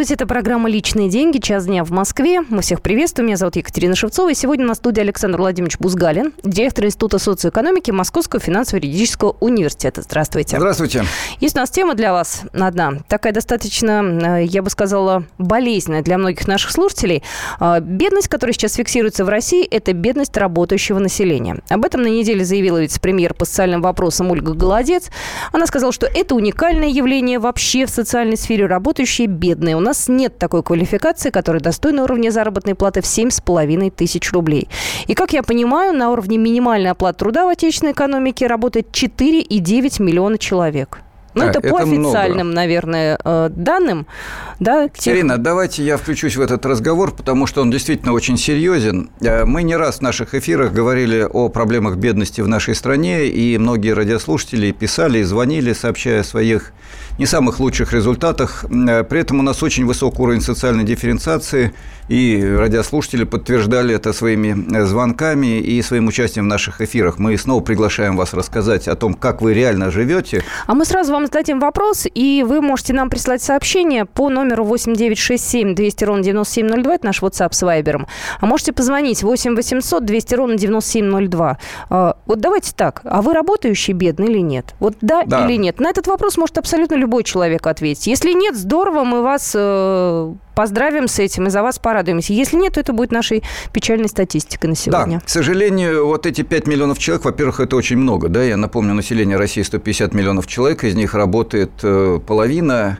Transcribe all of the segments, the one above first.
Здравствуйте, это программа «Личные деньги», час дня в Москве. Мы всех приветствуем, меня зовут Екатерина Шевцова. И сегодня на студии Александр Владимирович Бузгалин, директор Института социоэкономики Московского финансово-юридического университета. Здравствуйте. Здравствуйте. Есть у нас тема для вас одна, такая достаточно, э, я бы сказала, болезненная для многих наших слушателей. Э, бедность, которая сейчас фиксируется в России, это бедность работающего населения. Об этом на неделе заявила вице-премьер по социальным вопросам Ольга Голодец. Она сказала, что это уникальное явление вообще в социальной сфере работающие бедные. У нас нет такой квалификации, которая достойна уровня заработной платы в 7,5 тысяч рублей. И, как я понимаю, на уровне минимальной оплаты труда в отечественной экономике работает 4,9 миллиона человек. Ну, да, это по это официальным, много. наверное, э, данным. Да, тех... Ирина, давайте я включусь в этот разговор, потому что он действительно очень серьезен. Э, мы не раз в наших эфирах говорили о проблемах бедности в нашей стране, и многие радиослушатели писали и звонили, сообщая о своих не самых лучших результатах. Э, при этом у нас очень высокий уровень социальной дифференциации, и радиослушатели подтверждали это своими э, звонками и своим участием в наших эфирах. Мы снова приглашаем вас рассказать о том, как вы реально живете. А мы сразу вам зададим вопрос, и вы можете нам прислать сообщение по номеру 8967 200 ровно 9702, это наш WhatsApp с Вайбером. А можете позвонить 8 800 200 ровно 9702. А, вот давайте так, а вы работающий бедный или нет? Вот да, да. или нет? На этот вопрос может абсолютно любой любой человек ответить. Если нет, здорово, мы вас э, поздравим с этим и за вас порадуемся. Если нет, то это будет нашей печальной статистикой на сегодня. Да, к сожалению, вот эти 5 миллионов человек, во-первых, это очень много. Да? Я напомню, население России 150 миллионов человек, из них работает э, половина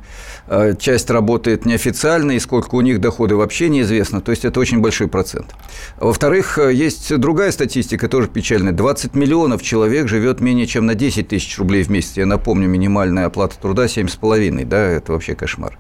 часть работает неофициально, и сколько у них доходы вообще неизвестно, то есть это очень большой процент. Во-вторых, э, есть другая статистика, тоже печальная. 20 миллионов человек живет менее чем на 10 тысяч рублей в месяц. Я напомню, минимальная оплата труда 7,5, да, это вообще кошмар.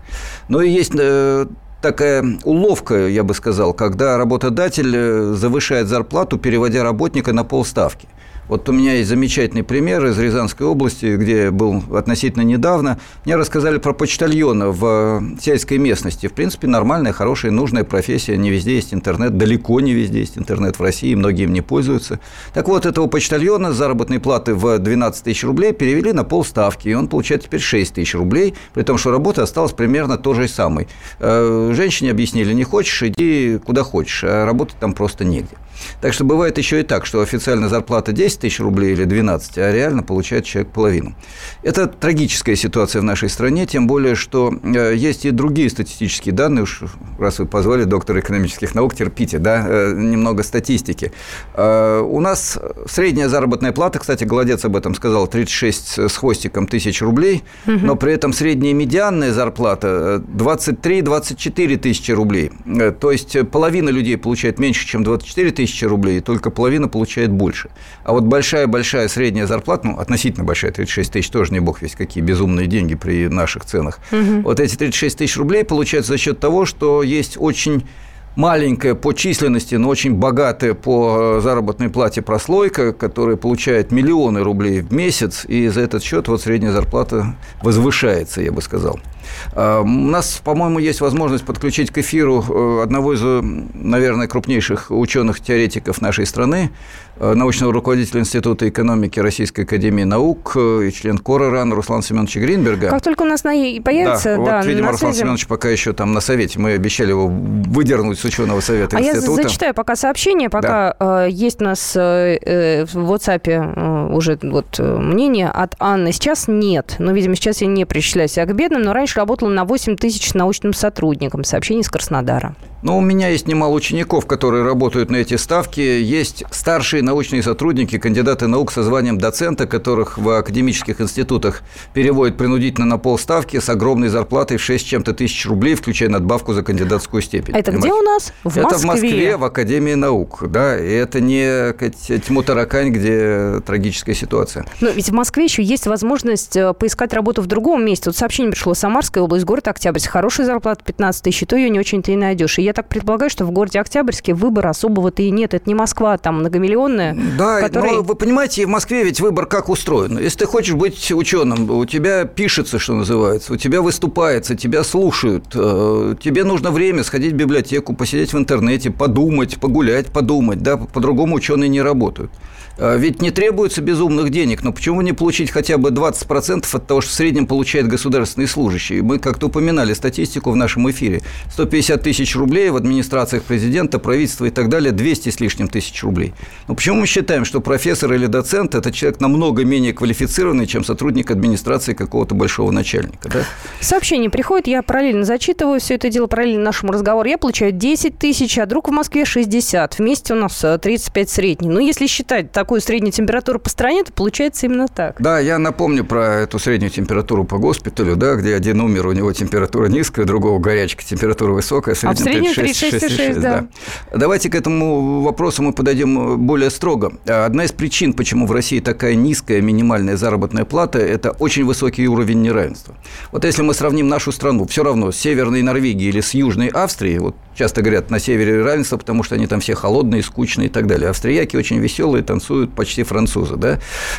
Но и есть э, такая уловка, я бы сказал, когда работодатель завышает зарплату, переводя работника на полставки – вот у меня есть замечательный пример из Рязанской области, где я был относительно недавно. Мне рассказали про почтальона в э, сельской местности. В принципе, нормальная, хорошая, нужная профессия. Не везде есть интернет, далеко не везде есть интернет в России, многие им не пользуются. Так вот, этого почтальона с заработной платы в 12 тысяч рублей перевели на полставки, и он получает теперь 6 тысяч рублей, при том, что работа осталась примерно той же самой. Э, женщине объяснили, не хочешь, иди куда хочешь, а работать там просто негде. Так что бывает еще и так, что официальная зарплата 10 тысяч рублей или 12, а реально получает человек половину. Это трагическая ситуация в нашей стране, тем более, что э, есть и другие статистические данные, уж раз вы позвали доктора экономических наук, терпите, да, э, немного статистики. Э, у нас средняя заработная плата, кстати, Голодец об этом сказал, 36 с хвостиком тысяч рублей, но при этом средняя медианная зарплата 23-24 тысячи рублей. То есть половина людей получает меньше, чем 24 тысячи тысячи рублей, только половина получает больше. А вот большая-большая средняя зарплата, ну, относительно большая, 36 тысяч, тоже не бог весь какие безумные деньги при наших ценах. Угу. Вот эти 36 тысяч рублей получаются за счет того, что есть очень маленькая по численности, но очень богатая по э, заработной плате прослойка, которая получает миллионы рублей в месяц, и за этот счет вот средняя зарплата возвышается, я бы сказал. А, у нас, по-моему, есть возможность подключить к эфиру э, одного из, э, наверное, крупнейших ученых-теоретиков нашей страны, научного руководителя Института экономики Российской Академии Наук и член Кора РАН Руслана Семеновича Гринберга. Как только у нас на... появится, да, да вот, видимо, Руслан Семенович пока еще там на совете. Мы обещали его выдернуть с ученого совета а института. Я зачитаю пока сообщение, пока да. есть у нас в WhatsApp уже вот мнение от Анны. Сейчас нет, но, видимо, сейчас я не причисляю себя к бедным, но раньше работала на 8 тысяч научным сотрудникам. Сообщение из Краснодара. Ну, у меня есть немало учеников, которые работают на эти ставки. Есть старшие научные сотрудники, кандидаты наук со званием доцента, которых в академических институтах переводят принудительно на полставки с огромной зарплатой в 6 чем-то тысяч рублей, включая надбавку за кандидатскую степень. Это понимаете? где у нас? В это Москве. в Москве, в Академии наук. Да, и это не тьму таракань, где трагическая ситуация. Но ведь в Москве еще есть возможность э, поискать работу в другом месте. Вот сообщение пришло Самарская область, город Октябрьск. Хорошая зарплата 15 тысяч, то ее не очень-то и найдешь. И я так предполагаю, что в городе Октябрьске выбора особого-то и нет. Это не Москва, там многомиллионная. Да, который... но вы понимаете, в Москве ведь выбор как устроен. Если ты хочешь быть ученым, у тебя пишется, что называется, у тебя выступается, тебя слушают, э, тебе нужно время сходить в библиотеку, посидеть в интернете, подумать, погулять, подумать, да, по-другому ученые не работают. А, ведь не требуется безумных денег, но почему не получить хотя бы 20% от того, что в среднем получает государственный служащий? Мы как-то упоминали статистику в нашем эфире. 150 тысяч рублей в администрациях президента, правительства и так далее, 200 с лишним тысяч рублей. Но почему мы считаем, что профессор или доцент – это человек намного менее квалифицированный, чем сотрудник администрации какого-то большого начальника? Да? Сообщение приходит, я параллельно зачитываю все это дело, параллельно нашему разговору. Я получаю 10 тысяч, а друг в Москве 60. Вместе у нас 35 э, средний. Ну, если считать такую среднюю температуру по стране, то получается именно так. Да, я напомню про эту среднюю температуру по госпиталю, да, где один умер, у него температура низкая, другого горячка, температура высокая, а в среднем 36,6, да. да. Давайте к этому вопросу мы подойдем более строго. Одна из причин, почему в России такая низкая минимальная заработная плата, это очень высокий уровень неравенства. Вот если мы сравним нашу страну, все равно с Северной Норвегией или с Южной Австрией, вот часто говорят, на севере равенство, потому что они там все холодные, скучные и так далее. Австрияки очень веселые, танцуют почти французы, да,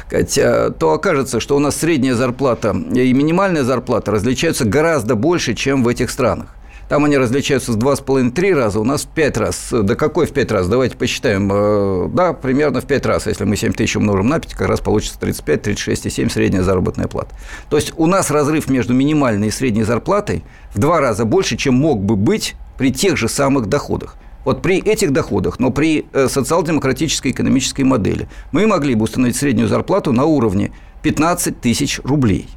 то окажется, что у нас средняя зарплата и минимальная зарплата различаются гораздо больше, чем в этих странах. Там они различаются в 2,5-3 раза, у нас в 5 раз. Да какой в 5 раз? Давайте посчитаем. Э, да, примерно в 5 раз. Если мы 7 тысяч умножим на 5, как раз получится 35, 36 и 7 средняя заработная плата. То есть у нас разрыв между минимальной и средней зарплатой в два раза больше, чем мог бы быть при тех же самых доходах. Вот при этих доходах, но при э, социал-демократической экономической модели, мы могли бы установить среднюю зарплату на уровне 15 тысяч рублей.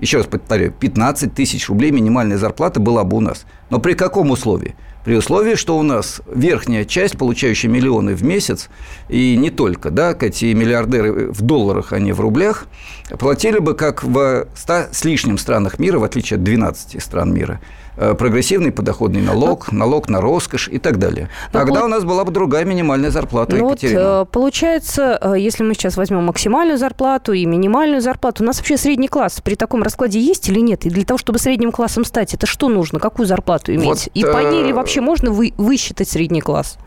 Еще раз повторяю, 15 тысяч рублей минимальная зарплата была бы у нас. Но при каком условии? При условии, что у нас верхняя часть, получающая миллионы в месяц, и не только, да, эти миллиардеры в долларах, а не в рублях, платили бы, как в 100 с лишним странах мира, в отличие от 12 стран мира, прогрессивный подоходный налог, налог на роскошь и так далее. Но ну, Тогда у нас была бы другая минимальная зарплата, ну Екатерина. Вот, э, получается, э, если мы сейчас возьмем максимальную зарплату и минимальную зарплату, у нас вообще средний класс при таком раскладе есть или нет? И для того, чтобы средним классом стать, это что нужно? Какую зарплату иметь? Вот, и по ней ли вообще можно вы, высчитать средний класс?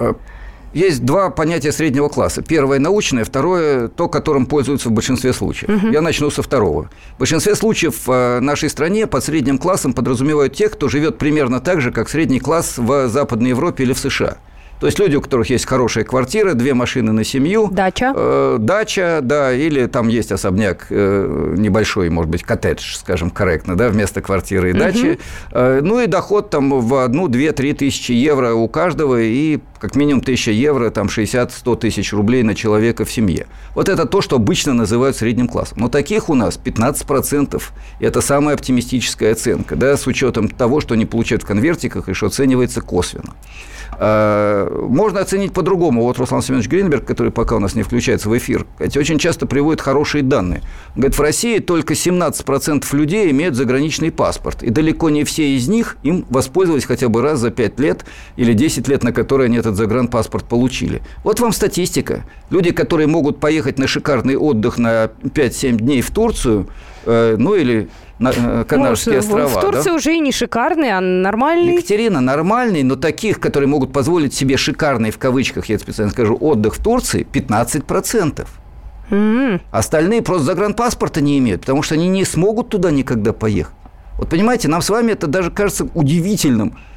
Есть два понятия среднего класса. Первое – научное, второе – то, которым пользуются в большинстве случаев. Угу. Я начну со второго. В большинстве случаев в нашей стране под средним классом подразумевают тех, кто живет примерно так же, как средний класс в Западной Европе или в США – то есть люди, у которых есть хорошая квартира, две машины на семью. Дача. Э, дача, да, или там есть особняк э, небольшой, может быть, коттедж, скажем, корректно, да, вместо квартиры и дачи. Э, ну и доход там в одну, две, три тысячи евро у каждого и как минимум тысяча евро, там 60-100 тысяч рублей на человека в семье. Вот это то, что обычно называют средним классом. Но таких у нас 15%. И это самая оптимистическая оценка, да, с учетом того, что они получают в конвертиках и что оценивается косвенно. Э, можно оценить по-другому. Вот Руслан Семенович Гринберг, который пока у нас не включается в эфир, очень часто приводит хорошие данные. Говорит, в России только 17% людей имеют заграничный паспорт. И далеко не все из них им воспользовались хотя бы раз за 5 лет или 10 лет, на которые они этот загранпаспорт получили. Вот вам статистика. Люди, которые могут поехать на шикарный отдых на 5-7 дней в Турцию, э, ну или на э, Канарские ну, острова. В Турции да? уже и не шикарный, а нормальный. Екатерина, нормальный, но таких, которые могут позволить себе шикарный, в кавычках, я специально скажу, отдых в Турции, 15%. Mm-hmm. Остальные просто загранпаспорта не имеют, потому что они не смогут туда никогда поехать. Вот понимаете, нам с вами это даже кажется удивительным –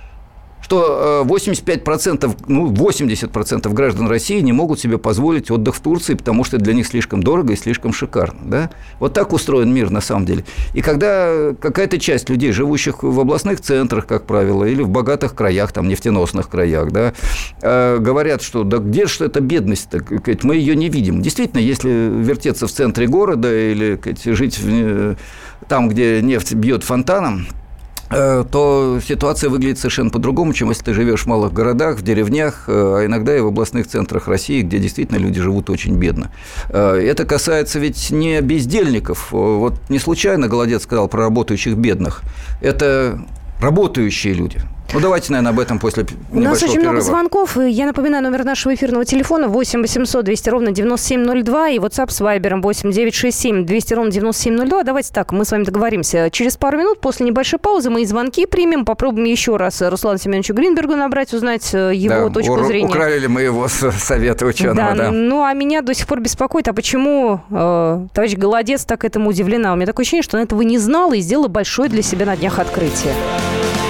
что 85%, э, ну, 80% граждан России не могут себе позволить отдых в Турции, потому что для них слишком дорого и слишком шикарно. Да? Вот так устроен мир на самом деле. И когда какая-то часть людей, живущих в областных центрах, как правило, или в богатых краях, там, нефтеносных краях, да, э, говорят, что да где же эта бедность-то, мы ее не видим. Действительно, если вертеться в центре города или жить э, там, где нефть бьет фонтаном, то ситуация выглядит совершенно по-другому, чем если ты живешь в малых городах, в деревнях, э, а иногда и в областных центрах России, где действительно люди живут очень бедно. Э, это касается ведь не бездельников. Вот не случайно Голодец сказал про работающих бедных. Это работающие люди. Ну, давайте, наверное, об этом после У нас очень перерыва. много звонков. Я напоминаю, номер нашего эфирного телефона 8 800 200 ровно 9702 и WhatsApp с Viber 8 967 200 ровно 9702. Давайте так, мы с вами договоримся. Через пару минут после небольшой паузы мы и звонки примем. Попробуем еще раз Руслану Семеновичу Гринбергу набрать, узнать э, его да, точку ур- зрения. Украли ли мы его совета ученого, да, да. Ну, а меня до сих пор беспокоит, а почему э, товарищ Голодец так этому удивлена? У меня такое ощущение, что она этого не знала и сделала большое для себя на днях открытие.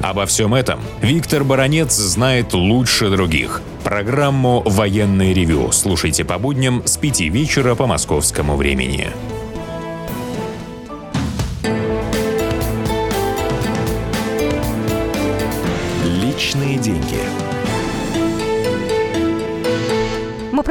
Обо всем этом Виктор Баранец знает лучше других. Программу «Военный ревю» слушайте по будням с 5 вечера по московскому времени.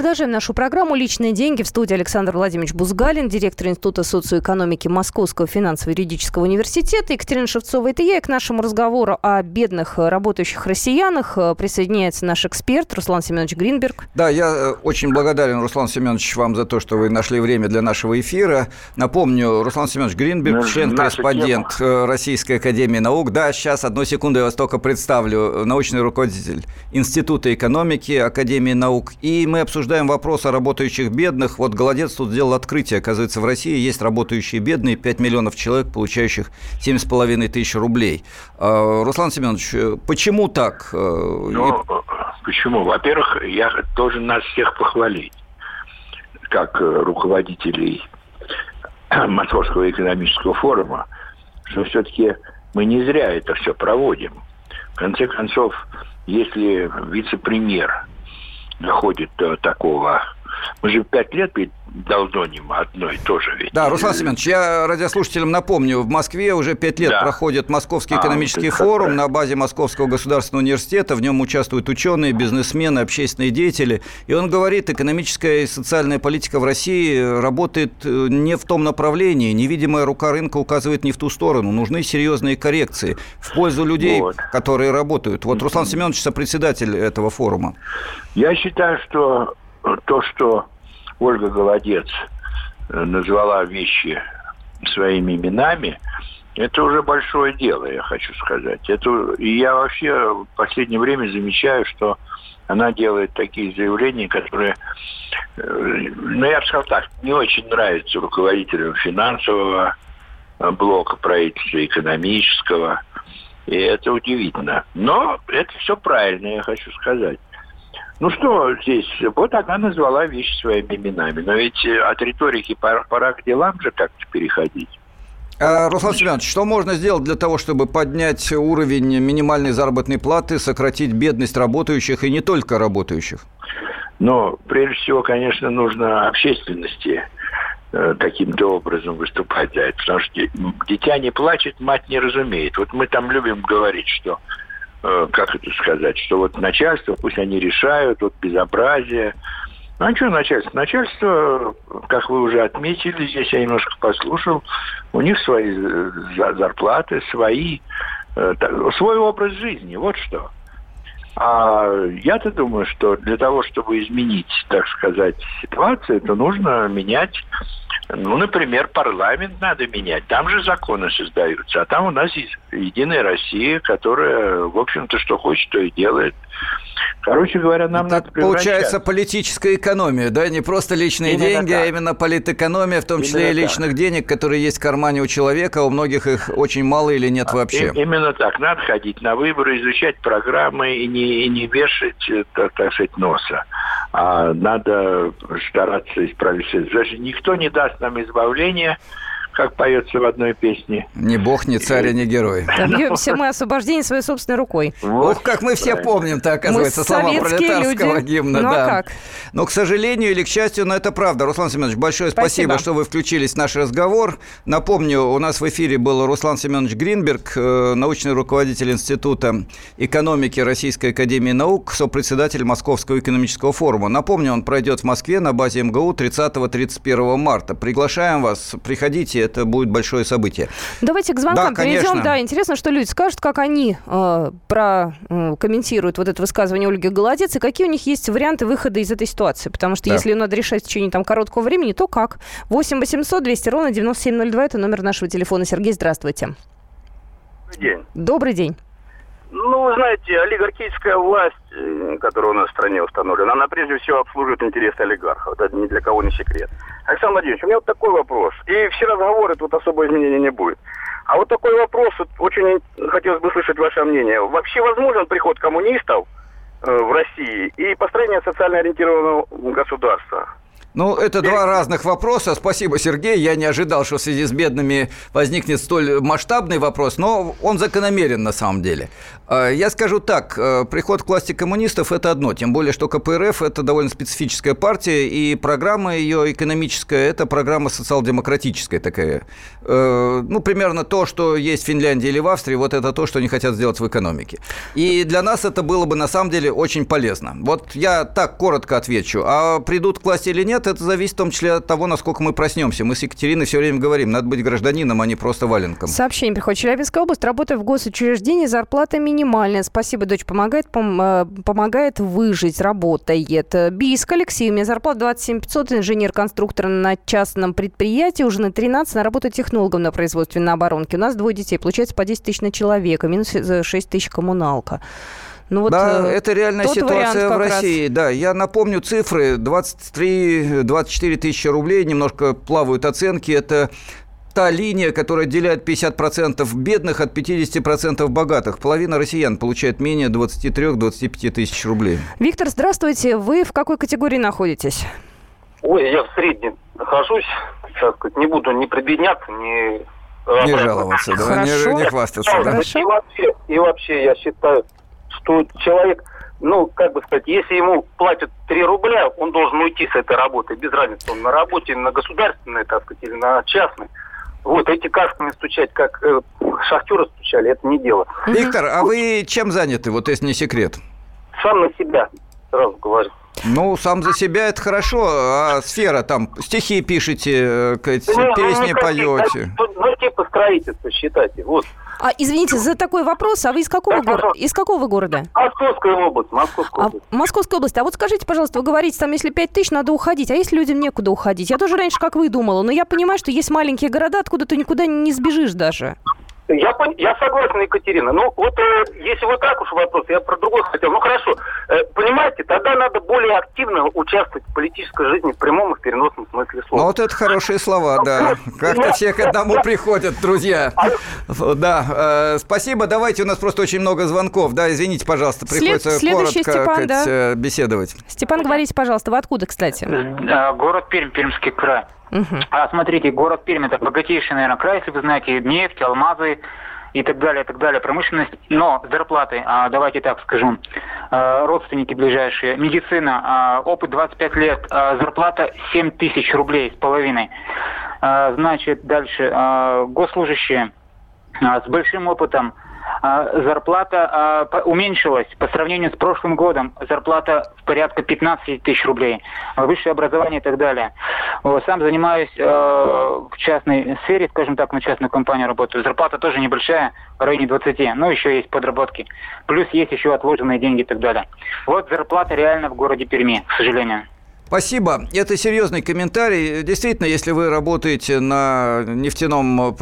Продолжаем нашу программу «Личные деньги». В студии Александр Владимирович Бузгалин, директор Института социоэкономики Московского финансово-юридического университета. Екатерина Шевцова, это я. И к нашему разговору о бедных работающих россиянах присоединяется наш эксперт Руслан Семенович Гринберг. Да, я э, очень благодарен, Руслан Семенович, вам за то, что вы нашли время для нашего эфира. Напомню, Руслан Семенович Гринберг, член-корреспондент э, Российской Академии Наук. Да, сейчас, одну секунду, я вас только представлю. Научный руководитель Института экономики Академии Наук. И мы обсуждаем обсуждаем вопрос о работающих бедных. Вот Голодец тут сделал открытие. Оказывается, в России есть работающие бедные, 5 миллионов человек, получающих 7,5 тысяч рублей. А, Руслан Семенович, почему так? Ну, почему? Во-первых, я должен нас всех похвалить, как руководителей Московского экономического форума, что все-таки мы не зря это все проводим. В конце концов, если вице-премьер доходит до такого. Мы же пять лет долдоним одно и то же ведь. Да, Руслан Семенович, я радиослушателям напомню, в Москве уже пять лет да. проходит Московский а, экономический форум на базе Московского государственного университета. В нем участвуют ученые, бизнесмены, общественные деятели. И он говорит, экономическая и социальная политика в России работает э, не в том направлении. Невидимая рука рынка указывает не в ту сторону. Нужны серьезные коррекции в пользу людей, вот. которые работают. Вот Руслан Семенович, сопредседатель этого форума. Я считаю, что то, что Ольга Голодец э, назвала вещи своими именами, это уже большое дело, я хочу сказать. Это, и я вообще в последнее время замечаю, что она делает такие заявления, которые, э, ну, я бы сказал так, не очень нравятся руководителям финансового э, блока правительства, экономического. И это удивительно. Но это все правильно, я хочу сказать. Ну что здесь? Вот она назвала вещи своими именами. Но ведь э, от риторики пора, пора к делам же как-то переходить. А, Руслан Семенович, что можно сделать для того, чтобы поднять уровень минимальной заработной платы, сократить бедность работающих и не только работающих? Ну, прежде всего, конечно, нужно общественности э, каким-то образом выступать за это. Потому что дитя не плачет, мать не разумеет. Вот мы там любим говорить, что как это сказать, что вот начальство, пусть они решают, вот безобразие. Ну, а что начальство? Начальство, как вы уже отметили, здесь я немножко послушал, у них свои э, зарплаты, свои, э, свой образ жизни, вот что. А я-то думаю, что для того, чтобы изменить, так сказать, ситуацию, то нужно менять ну, например, парламент надо менять. Там же законы создаются. А там у нас есть Единая Россия, которая, в общем-то, что хочет, то и делает. Короче говоря, нам так надо Получается политическая экономия, да? Не просто личные именно деньги, а так. а именно политэкономия, в том числе именно и личных так. денег, которые есть в кармане у человека, а у многих их очень мало или нет вообще. И, именно так. Надо ходить на выборы, изучать программы и не, и не вешать, э, так, так сказать, носа. А надо стараться исправить. Даже никто не даст нам избавления как поется в одной песне. Не бог, не царь, не герой. Добьемся мы освобождения своей собственной рукой. Вот. Ох, как мы все помним-то, оказывается, слова пролетарского люди. гимна. Ну, а да. а как? Но, к сожалению или к счастью, но это правда. Руслан Семенович, большое спасибо, спасибо, что вы включились в наш разговор. Напомню, у нас в эфире был Руслан Семенович Гринберг, э, научный руководитель Института экономики Российской Академии Наук, сопредседатель Московского экономического форума. Напомню, он пройдет в Москве на базе МГУ 30-31 марта. Приглашаем вас, приходите, это будет большое событие. Давайте к звонкам да, перейдем. Да, интересно, что люди скажут, как они э, прокомментируют вот это высказывание Ольги Голодец, и какие у них есть варианты выхода из этой ситуации. Потому что да. если надо решать в течение там, короткого времени, то как? 8 800 200 ровно 9702 – это номер нашего телефона. Сергей, здравствуйте. Добрый день. Добрый день. Ну, вы знаете, олигархическая власть, э, которая у нас в стране установлена, она прежде всего обслуживает интересы олигархов. Это ни для кого не секрет. Александр Владимирович, у меня вот такой вопрос. И все разговоры тут особо изменений не будет. А вот такой вопрос, вот, очень хотелось бы слышать ваше мнение. Вообще возможен приход коммунистов э, в России и построение социально ориентированного государства? Ну, это два разных вопроса. Спасибо, Сергей. Я не ожидал, что в связи с бедными возникнет столь масштабный вопрос, но он закономерен на самом деле. А, я скажу так, э, приход к власти коммунистов – это одно, тем более, что КПРФ – это довольно специфическая партия, и программа ее экономическая – это программа социал-демократическая такая. Э, ну, примерно то, что есть в Финляндии или в Австрии, вот это то, что они хотят сделать в экономике. И для нас это было бы, на самом деле, очень полезно. Вот я так коротко отвечу. А придут к власти или нет, это зависит в том числе от того, насколько мы проснемся. Мы с Екатериной все время говорим, надо быть гражданином, а не просто валенком. Сообщение приходит. Челябинская область, работая в госучреждении, зарплата минимальная. Спасибо, дочь помогает, пом- э, помогает выжить, работает. Бийск, Алексей, у меня зарплата 27 500, инженер-конструктор на частном предприятии, уже на 13, на работу технологом на производстве на оборонке. У нас двое детей, получается по 10 тысяч на человека, минус 6 тысяч коммуналка. Ну, вот, да, э, это реальная ситуация в России. Раз. Да, я напомню цифры. 23-24 тысячи рублей, немножко плавают оценки. Это та линия, которая отделяет 50% бедных от 50% богатых. Половина россиян получает менее 23-25 тысяч рублей. Виктор, здравствуйте. Вы в какой категории находитесь? Ой, я в среднем нахожусь. Сейчас не буду ни прибедняться, ни... Не жаловаться, да, не, не хвастаться. Да. И, вообще, и вообще я считаю, что человек ну, как бы сказать, если ему платят 3 рубля, он должен уйти с этой работы, без разницы, он на работе, на государственной, так сказать, или на частной. Вот эти касками стучать, как э, шахтеры стучали, это не дело. Виктор, а вы чем заняты, вот если не секрет? Сам на себя, сразу говорю. Ну, сам за себя это хорошо, а сфера там, стихи пишете, э, ну, песни ну, поете. Ну, ну, типа строительство, считайте, вот. А, извините за такой вопрос, а вы из какого, города? из какого города? Московская область, Московская область. А, Московская область. А вот скажите, пожалуйста, вы говорите, там, если 5 тысяч, надо уходить, а если людям некуда уходить? Я тоже раньше, как вы, думала, но я понимаю, что есть маленькие города, откуда ты никуда не сбежишь даже. Я, я согласен, Екатерина. Ну, вот э, если вот так уж вопрос, я про другой хотел. Ну, хорошо. Э, понимаете, тогда надо более активно участвовать в политической жизни в прямом и в переносном смысле слова. Ну, вот это хорошие слова, да. Как-то все к одному приходят, друзья. Да, э, спасибо. Давайте, у нас просто очень много звонков. Да, извините, пожалуйста, приходится коротко беседовать. Степан, говорите, пожалуйста, вы откуда, кстати? Город Пермь, Пермский край. Угу. А смотрите, город Пермь это богатейший, наверное, край, если вы знаете, нефть, алмазы и так далее, и так далее, промышленность. Но зарплаты, а, давайте так скажу, а, родственники ближайшие, медицина, а, опыт 25 лет, а, зарплата 7 тысяч рублей с половиной. А, значит, дальше, а, госслужащие а, с большим опытом, зарплата а, уменьшилась по сравнению с прошлым годом. Зарплата в порядка 15 тысяч рублей. Высшее образование и так далее. Сам занимаюсь э, в частной сфере, скажем так, на частную компанию работаю. Зарплата тоже небольшая, в районе 20. Ну, еще есть подработки. Плюс есть еще отложенные деньги и так далее. Вот зарплата реально в городе Перми, к сожалению. Спасибо. Это серьезный комментарий. Действительно, если вы работаете на нефтяном,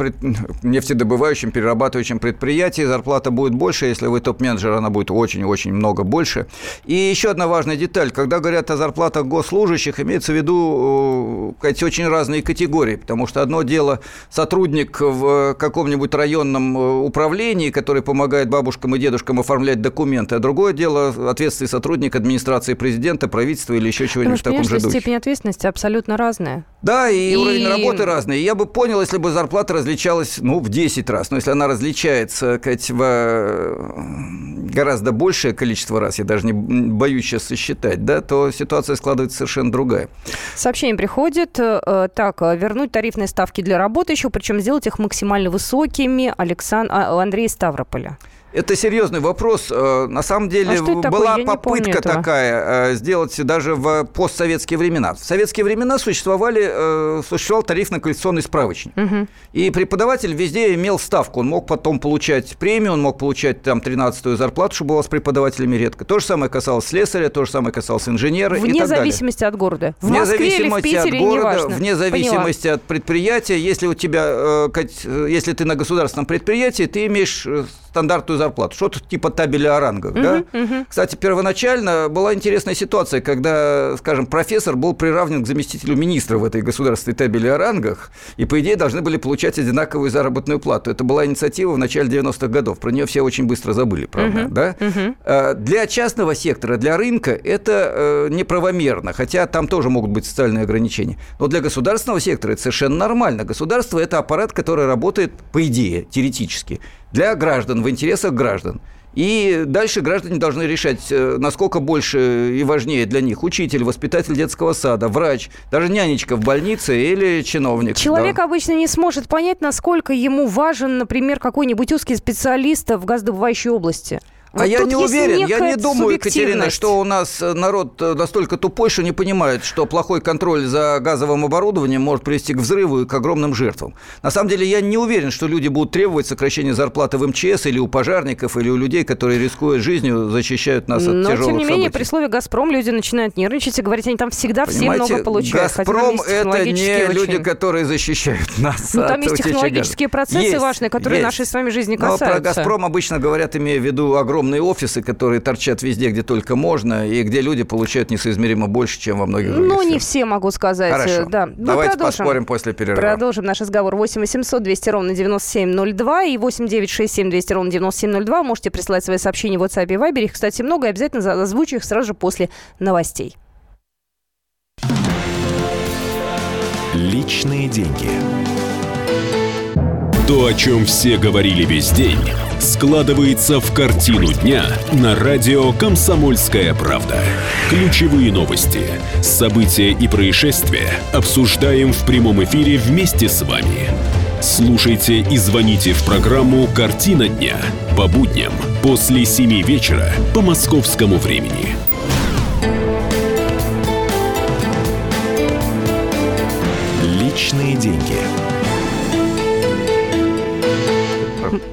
нефтедобывающем, перерабатывающем предприятии, зарплата будет больше. Если вы топ-менеджер, она будет очень-очень много больше. И еще одна важная деталь. Когда говорят о зарплатах госслужащих, имеется в виду сказать, очень разные категории. Потому что одно дело сотрудник в каком-нибудь районном э, управлении, который помогает бабушкам и дедушкам оформлять документы, а другое дело ответственный сотрудник администрации президента, правительства или еще чего-нибудь такого Конечно, же степень ответственности абсолютно разная. Да, и, и уровень работы разный. Я бы понял, если бы зарплата различалась, ну, в 10 раз. Но если она различается, сказать, в э, гораздо большее количество раз, я даже не боюсь сейчас сосчитать, да, то ситуация складывается совершенно другая. Сообщение приходит. Э, так, вернуть тарифные ставки для работающих, причем сделать их максимально высокими. Александр, а, Андрей Ставрополя. Это серьезный вопрос. Э, на самом деле а была попытка такая сделать даже в постсоветские времена. В советские времена существовали, э, существовал тарифно-коллекционный справочник. Угу. И преподаватель везде имел ставку. Он мог потом получать премию, он мог получать там 13-ю зарплату, что было с преподавателями редко. То же самое касалось слесаря, то же самое касалось инженера Вне и так зависимости далее. от города. В вне Москве зависимости или в Питере, от города, неважно. вне зависимости Поняла. от предприятия. Если у тебя, э, если ты на государственном предприятии, ты имеешь стандартную зарплату. Что-то типа табеля о рангах. Угу, да? угу. Кстати, первоначально была интересная ситуация, когда, скажем, профессор был приравнен к заместителю министра в этой государственной табели о рангах, и, по идее, должны были получать одинаковую заработную плату. Это была инициатива в начале 90-х годов. Про нее все очень быстро забыли, правда. Угу, да? угу. Для частного сектора, для рынка это э, неправомерно, хотя там тоже могут быть социальные ограничения. Но для государственного сектора это совершенно нормально. Государство – это аппарат, который работает, по идее, теоретически, для граждан, в интересах граждан. И дальше граждане должны решать, э, насколько больше и важнее для них учитель, воспитатель детского сада, врач, даже нянечка в больнице или чиновник. Человек да. обычно не сможет понять, насколько ему важен, например, какой-нибудь узкий специалист в газодобывающей области. А вот я не уверен, я не думаю, Екатерина, что у нас э, народ э, настолько тупой, что не понимает, что плохой контроль за газовым оборудованием может привести к взрыву и к огромным жертвам. На самом деле, я не уверен, что люди будут требовать сокращения зарплаты в МЧС или у пожарников, или у людей, которые, рискуя жизнью, защищают нас от Но, тяжелых тем не менее, событий. при слове «Газпром» люди начинают нервничать и говорить, они там всегда Понимаете, все много получают. «Газпром» – это не очень... люди, которые защищают нас Ну, там есть технологические процессы есть, важные, которые есть. нашей с вами жизни касаются. Но про «Газпром» обычно говорят, имея в виду огромные огромные офисы, которые торчат везде, где только можно, и где люди получают несоизмеримо больше, чем во многих других Ну, не все, могу сказать. Хорошо. Да. Ну, Давайте продолжим. поспорим после перерыва. Продолжим наш разговор. 8 800 200 ровно 9702 и 8 967 200 ровно 9702. Можете присылать свои сообщения в WhatsApp и Viber. Их, кстати, много, и обязательно озвучу их сразу же после новостей. Личные деньги. То, о чем все говорили весь день – складывается в картину дня на радио «Комсомольская правда». Ключевые новости, события и происшествия обсуждаем в прямом эфире вместе с вами. Слушайте и звоните в программу «Картина дня» по будням после 7 вечера по московскому времени. Личные деньги.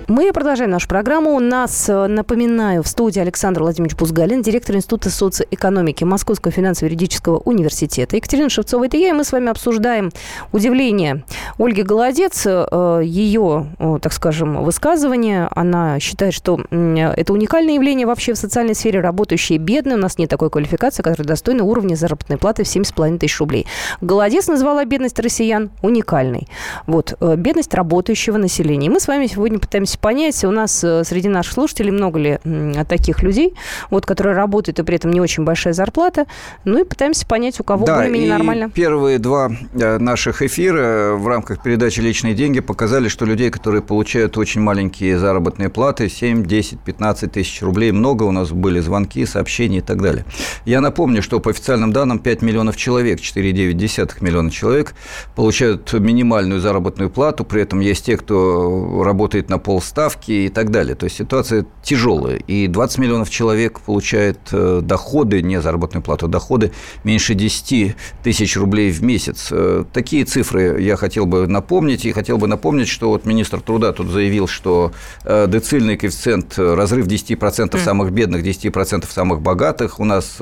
Мы продолжаем нашу программу. У нас, э, напоминаю, в студии Александр Владимирович Бузгалин, директор Института социоэкономики Московского финансово-юридического университета. Екатерина Шевцова, это я, и мы с вами обсуждаем удивление Ольги Голодец, э, ее, э, так скажем, высказывание. Она считает, что это уникальное явление вообще в социальной сфере, работающие бедные. У нас нет такой квалификации, которая достойна уровня заработной платы в 7,5 тысяч рублей. Голодец назвала бедность россиян уникальной. Вот, бедность работающего населения. И мы с вами сегодня пытаемся понять, у нас э, среди наших слушателей много ли таких людей, вот, которые работают, и при этом не очень большая зарплата. Ну и пытаемся понять, у кого да, более-менее нормально. первые два э, наших эфира в рамках передачи «Личные деньги» показали, что людей, которые получают очень маленькие заработные платы, 7, 10, 15 тысяч рублей, много у нас были звонки, сообщения и так далее. Я напомню, что по официальным данным 5 миллионов человек, 4,9 миллиона человек получают минимальную заработную плату, при этом есть те, кто работает на пол ставки и так далее. То есть ситуация тяжелая. И 20 миллионов человек получает э, доходы, не заработную плату, а доходы меньше 10 тысяч рублей в месяц. Э, такие цифры я хотел бы напомнить. И хотел бы напомнить, что вот министр труда тут заявил, что э, децильный коэффициент, разрыв 10% самых бедных, 10% самых богатых у нас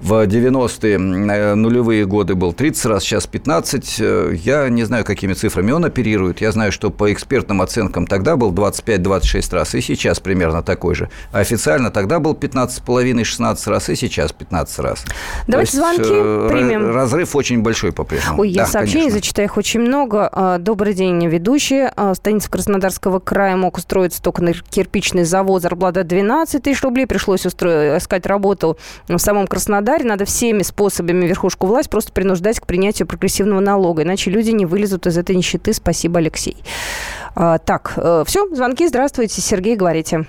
в 90-е нулевые годы был 30 раз, сейчас 15. Я не знаю, какими цифрами он оперирует. Я знаю, что по экспертным оценкам тогда был 25-26 раз, и сейчас примерно такой же. А официально тогда был 15,5-16 раз, и сейчас 15 раз. Давайте есть, звонки э, примем. Разрыв очень большой по-прежнему. Ой, я да, сообщений конечно. зачитаю их очень много. А, добрый день, ведущие. А, станица Краснодарского края мог устроиться только на кирпичный завод. Зарплата 12 тысяч рублей. Пришлось устроить, искать работу в самом Краснодаре Краснодаре надо всеми способами верхушку власть просто принуждать к принятию прогрессивного налога, иначе люди не вылезут из этой нищеты. Спасибо, Алексей. А, так, э, все, звонки, здравствуйте. Сергей, говорите.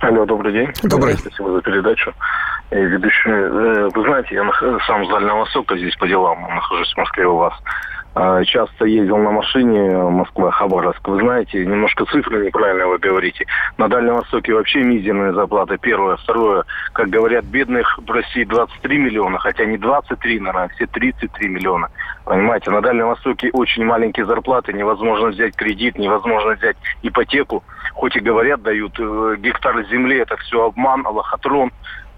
Алло, добрый день. Добрый. Спасибо за передачу. И ведущий, э, вы знаете, я сам с Дальнего Востока здесь по делам нахожусь в Москве у вас. А, часто ездил на машине Москва-Хабаровск. Вы знаете, немножко цифры неправильно вы говорите. На Дальнем Востоке вообще мизерная зарплата. Первое. Второе. Как говорят, бедных в России 23 миллиона, хотя не 23, наверное, а все 33 миллиона. Понимаете, на Дальнем Востоке очень маленькие зарплаты, невозможно взять кредит, невозможно взять ипотеку. Хоть и говорят, дают э, гектар земли, это все обман, лохотрон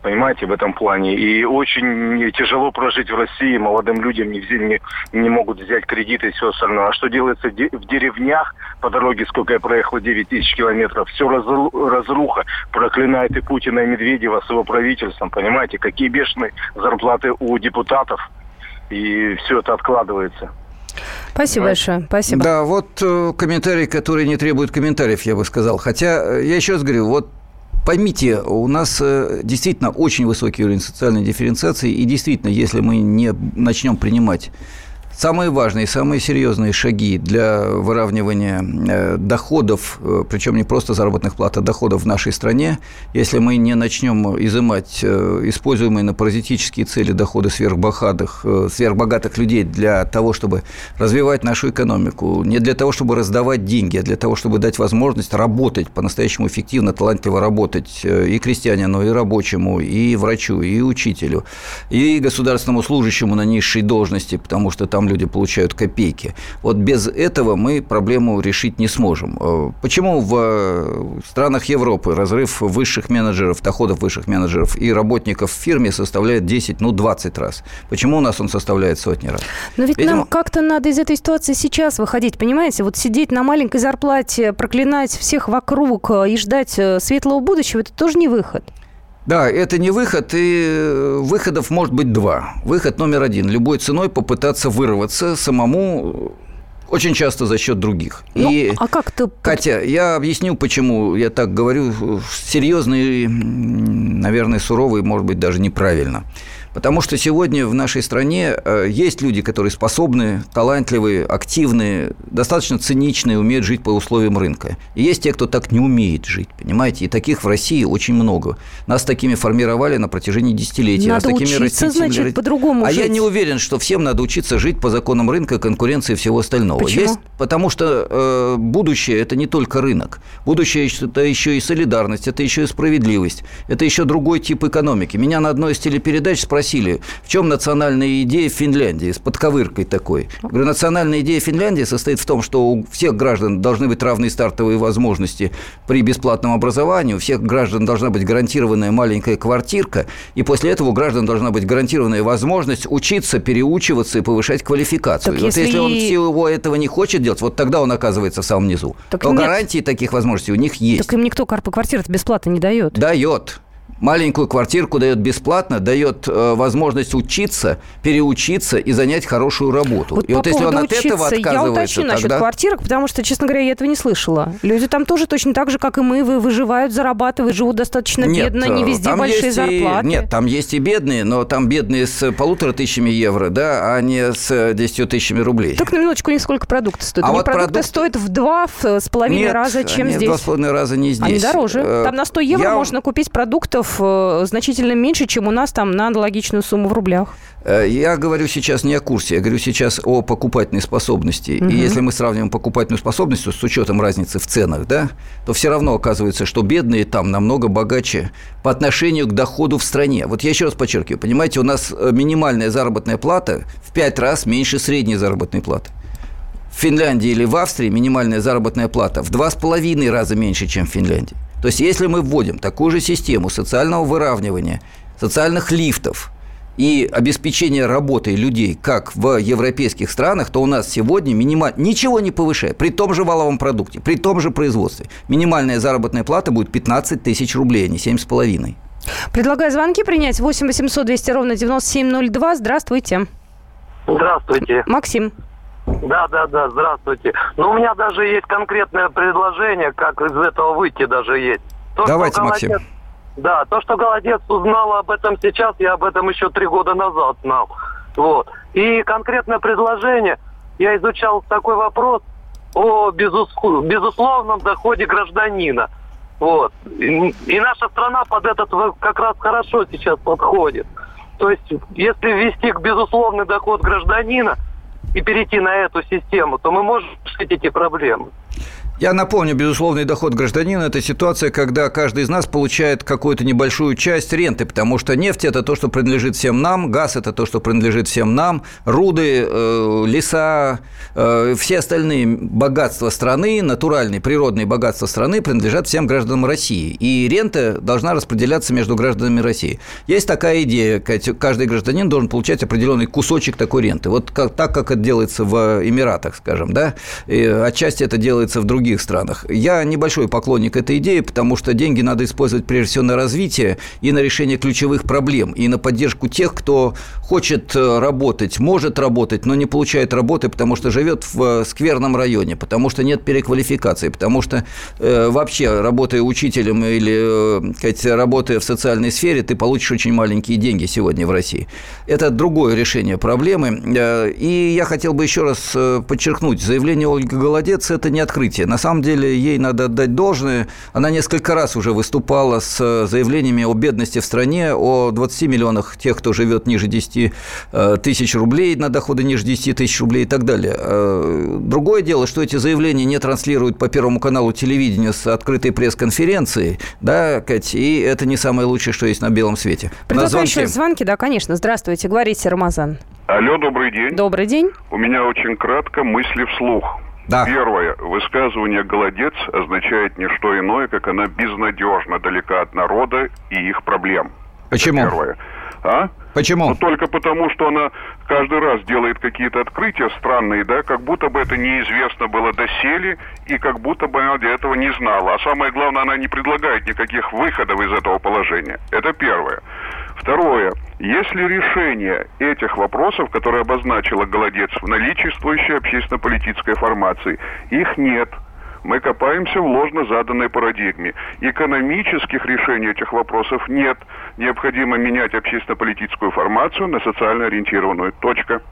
понимаете, в этом плане. И очень тяжело прожить в России, молодым людям не, не, не могут взять кредиты и все остальное. А что делается в деревнях по дороге, сколько я проехал, 9 тысяч километров, все разруха, проклинает и Путина, и Медведева с его правительством, понимаете, какие бешеные зарплаты у депутатов, и все это откладывается. Спасибо большое. Спасибо. Да, вот э, комментарий, который не требует комментариев, я бы сказал. Хотя, э, я еще раз говорю, вот Поймите, у нас э, действительно очень высокий уровень социальной дифференциации, и действительно, если мы не начнем принимать Самые важные, самые серьезные шаги для выравнивания э, доходов, э, причем не просто заработных плат, а доходов в нашей стране, если мы не начнем изымать э, используемые на паразитические цели доходы сверхбогатых, сверхбогатых людей для того, чтобы развивать нашу экономику, не для того, чтобы раздавать деньги, а для того, чтобы дать возможность работать, по-настоящему эффективно, талантливо работать и крестьянину, и рабочему, и врачу, и учителю, и государственному служащему на низшей должности, потому что там люди получают копейки. Вот без этого мы проблему решить не сможем. Э, почему в э, странах Европы разрыв высших менеджеров, доходов высших менеджеров и работников в фирме составляет 10, ну, 20 раз? Почему у нас он составляет сотни раз? Но ведь Видимо... нам как-то надо из этой ситуации сейчас выходить, понимаете? Вот сидеть на маленькой зарплате, проклинать всех вокруг э, и ждать светлого будущего – это тоже не выход. Да, это не выход, и э, выходов может быть два. Выход номер один – любой ценой попытаться вырваться самому очень часто за счет других. Ну, и, а как ты... Катя, я объясню, почему я так говорю. Серьезный, наверное, суровый, может быть, даже неправильно. Потому что сегодня в нашей стране э, есть люди, которые способны, талантливые, активные, достаточно циничные, умеют жить по условиям рынка. И есть те, кто так не умеет жить, понимаете? И таких в России очень много. Нас такими формировали на протяжении десятилетий. Надо нас такими учиться, значит, по-другому А жить. я не уверен, что всем надо учиться жить по законам рынка, конкуренции и всего остального. Почему? Есть, потому что э, будущее – это не только рынок. Будущее – это еще и солидарность, это еще и справедливость, это еще другой тип экономики. Меня на одной из телепередач спросили, спросили, в чем национальная идея Финляндии, с подковыркой такой. Я говорю, национальная идея Финляндии состоит в том, что у всех граждан должны быть равные стартовые возможности при бесплатном образовании, у всех граждан должна быть гарантированная маленькая квартирка, и после этого у граждан должна быть гарантированная возможность учиться, переучиваться и повышать квалификацию. Так и если... вот если он всего этого не хочет делать, вот тогда он оказывается в самом низу. Так То нет. гарантии таких возможностей у них есть. Так им никто квартиры бесплатно не дает. Дает маленькую квартирку дает бесплатно, дает э, возможность учиться, переучиться и занять хорошую работу. Вот и вот если он от этого отказывается, я уточню тогда... насчет квартирок, потому что, честно говоря, я этого не слышала. Люди там тоже точно так же, как и мы, выживают, зарабатывают, живут достаточно нет, бедно, не везде там большие есть зарплаты. И, нет, там есть и бедные, но там бедные с полутора тысячами евро, да, а не с десятью тысячами рублей. Так на минуточку, не сколько продукты стоят. А вот продукты продукт... стоят в два с половиной раза, чем нет, здесь. два с половиной раза не здесь. Они дороже. Э, там на 100 евро я... можно купить продуктов э, значительно меньше, чем у нас там на аналогичную сумму в рублях. Э, я говорю сейчас не о курсе, я говорю сейчас о покупательной способности. Угу. И если мы сравниваем покупательную способность с учетом разницы в ценах, да, то все равно оказывается, что бедные там намного богаче по отношению к доходу в стране. Вот я еще раз подчеркиваю, понимаете, у нас э, минимальная заработная плата в пять раз меньше средней заработной платы. В Финляндии или в Австрии минимальная заработная плата в два с половиной раза меньше, чем в Финляндии. То есть, если мы вводим такую же систему социального выравнивания, социальных лифтов и обеспечения работой людей, как в европейских странах, то у нас сегодня минимально ничего не повышая, при том же валовом продукте, при том же производстве. Минимальная заработная плата будет 15 тысяч рублей, а не 7,5. Предлагаю звонки принять 8 800 200 ровно 9702. Здравствуйте. Здравствуйте. Максим. Да, да, да, здравствуйте. Ну, у меня даже есть конкретное предложение, как из этого выйти даже есть. То, Давайте, Максим. Да, то, что голодец узнал об этом сейчас, я об этом еще три года назад знал. Вот. И конкретное предложение, я изучал такой вопрос о безусловном доходе гражданина. Вот. И, и наша страна под этот как раз хорошо сейчас подходит. То есть, если ввести к безусловный доход гражданина и перейти на эту систему, то мы можем решить эти проблемы. Я напомню, безусловный доход гражданина – это ситуация, когда каждый из нас получает какую-то небольшую часть ренты, потому что нефть – это то, что принадлежит всем нам, газ – это то, что принадлежит всем нам, руды, э, леса, э, все остальные богатства страны, натуральные, природные богатства страны принадлежат всем гражданам России. И рента должна распределяться между гражданами России. Есть такая идея, каждый гражданин должен получать определенный кусочек такой ренты. Вот так, как это делается в Эмиратах, скажем, да, и отчасти это делается в других других странах. Я небольшой поклонник этой идеи, потому что деньги надо использовать прежде всего на развитие и на решение ключевых проблем, и на поддержку тех, кто хочет э, работать, может работать, но не получает работы, потому что живет в э, скверном районе, потому что нет переквалификации, потому что э, вообще, работая учителем или, э, сказать, работая в социальной сфере, ты получишь очень маленькие деньги сегодня в России. Это другое решение проблемы. Э, и я хотел бы еще раз подчеркнуть, заявление Ольги Голодец – это не открытие. На самом деле ей надо отдать должное. Она несколько раз уже выступала с заявлениями о бедности в стране, о 20 миллионах тех, кто живет ниже 10 э, тысяч рублей, на доходы ниже 10 тысяч рублей и так далее. Э, другое дело, что эти заявления не транслируют по Первому каналу телевидения с открытой пресс-конференции, да, Кать, и это не самое лучшее, что есть на белом свете. Предлагающие звонки, да, конечно. Здравствуйте, говорите, Рамазан. Алло, добрый день. Добрый день. У меня очень кратко мысли вслух. Да. Первое. Высказывание «голодец» означает не что иное, как она безнадежно далека от народа и их проблем. Почему? Это первое. А? Почему? Ну, только потому, что она каждый раз делает какие-то открытия странные, да, как будто бы это неизвестно было доселе, и как будто бы она этого не знала. А самое главное, она не предлагает никаких выходов из этого положения. Это первое. Второе. Если решение этих вопросов, которые обозначила Голодец в наличествующей общественно-политической формации, их нет – мы копаемся в ложно заданной парадигме. Экономических решений этих вопросов нет. Необходимо менять общественно-политическую формацию на социально ориентированную. Точка.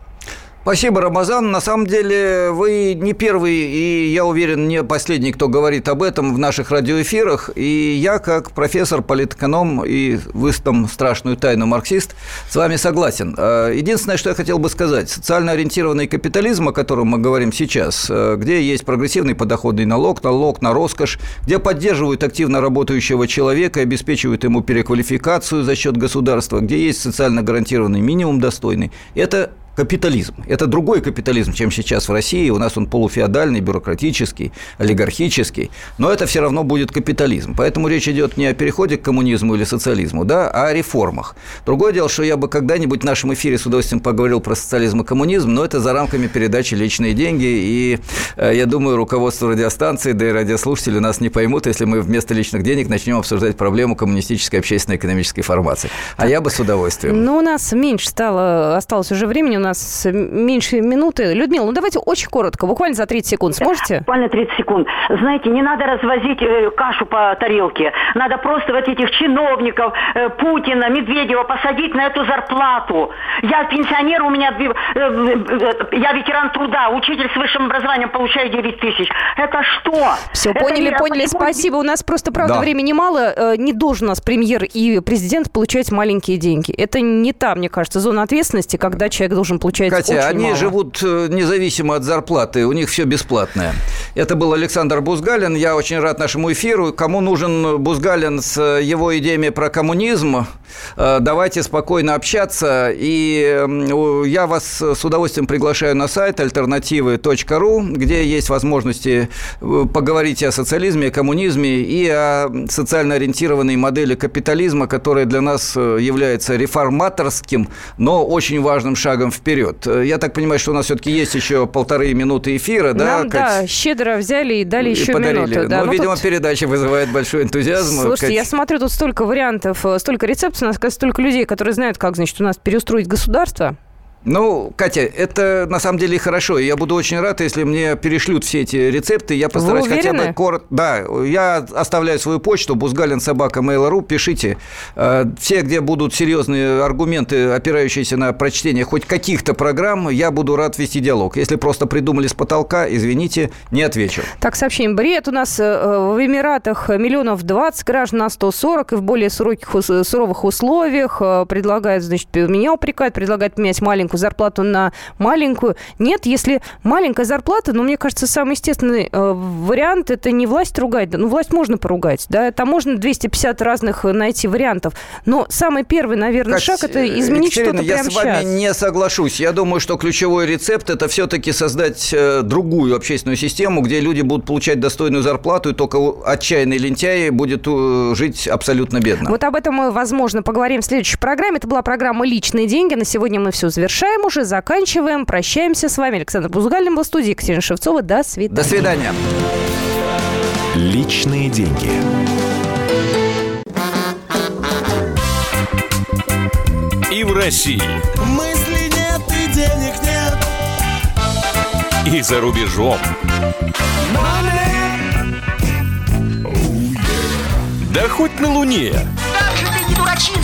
Спасибо, Рамазан. На самом деле вы не первый и, я уверен, не последний, кто говорит об этом в наших радиоэфирах. И я, как профессор, политэконом и выстом страшную тайну марксист, с вами согласен. А, единственное, что я хотел бы сказать, социально ориентированный капитализм, о котором мы говорим сейчас, а, где есть прогрессивный подоходный налог, налог на роскошь, где поддерживают активно работающего человека обеспечивают ему переквалификацию за счет государства, где есть социально гарантированный минимум достойный, это капитализм. Это другой капитализм, чем сейчас в России. У нас он полуфеодальный, бюрократический, олигархический. Но это все равно будет капитализм. Поэтому речь идет не о переходе к коммунизму или социализму, да, а о реформах. Другое дело, что я бы когда-нибудь в нашем эфире с удовольствием поговорил про социализм и коммунизм, но это за рамками передачи «Личные деньги». И э, я думаю, руководство радиостанции, да и радиослушатели нас не поймут, если мы вместо личных денег начнем обсуждать проблему коммунистической общественно-экономической формации. А я бы с удовольствием. Ну, у нас меньше стало, осталось уже времени нас меньше минуты. Людмила, ну давайте очень коротко, буквально за 30 секунд. Сможете? Буквально 30 секунд. Знаете, не надо развозить э, кашу по тарелке. Надо просто вот этих чиновников, э, Путина, Медведева посадить на эту зарплату. Я пенсионер, у меня, э, я ветеран труда, учитель с высшим образованием, получаю 9 тысяч. Это что? Все, Это поняли, не... поняли, спасибо. У нас просто, правда, Да. времени мало. Не должен у нас премьер и президент получать маленькие деньги. Это не та, мне кажется, зона ответственности, когда человек должен получать Катя, очень они мало. живут э, независимо от зарплаты, у них все бесплатное. Это был Александр Бузгалин. Я очень рад нашему эфиру. Кому нужен Бузгалин с э, его идеями про коммунизм, давайте спокойно общаться. И я вас с удовольствием приглашаю на сайт альтернативы.ру, где есть возможности э, поговорить о социализме, о коммунизме и о социально ориентированной модели капитализма, которая для нас э, является реформаторским, но очень важным шагом вперед. Э, Я так понимаю, что у нас все-таки есть еще полторы минуты эфира, да, Нам, Кать? да, щедро взяли и дали И еще подарили. минуту. Да. Ну, Ну, видимо, тут- передача вызывает большой энтузиазм. Слушайте, Кать. я смотрю, тут столько вариантов, э, столько рецептов, у нас столько людей, которые знают, как, значит, у нас переустроить государство. Ну, Катя, это на самом деле хорошо. Я буду очень рад, если мне перешлют все эти рецепты. Я постараюсь хотя бы коротко. Да, я оставляю свою почту бузгалин собака mail.ru. Пишите. Э, все, где будут серьезные аргументы, опирающиеся на прочтение хоть каких-то программ, я буду рад вести диалог. Если просто придумали с потолка, извините, не отвечу. Так, сообщение. Бред у нас э, в Эмиратах миллионов 20 граждан на 140 и в более суровых условиях. Э, предлагают, значит, меня упрекают, предлагают менять маленькую маленькую зарплату на маленькую. Нет, если маленькая зарплата, ну, мне кажется, самый естественный э, вариант – это не власть ругать. Ну, власть можно поругать, да, там можно 250 разных найти вариантов. Но самый первый, наверное, Кать, шаг – это изменить что-то я прямо с вами сейчас. не соглашусь. Я думаю, что ключевой рецепт – это все-таки создать э, другую общественную систему, где люди будут получать достойную зарплату, и только отчаянный лентяй будет э, жить абсолютно бедно. Вот об этом мы, возможно, поговорим в следующей программе. Это была программа «Личные деньги». На сегодня мы все завершаем завершаем уже, заканчиваем. Прощаемся с вами. Александр Бузгалин был в студии. Екатерина Шевцова. До свидания. До свидания. Личные деньги. И в России. Мысли нет и денег нет. И за рубежом. Да хоть на Луне. Как же ты не дурачина,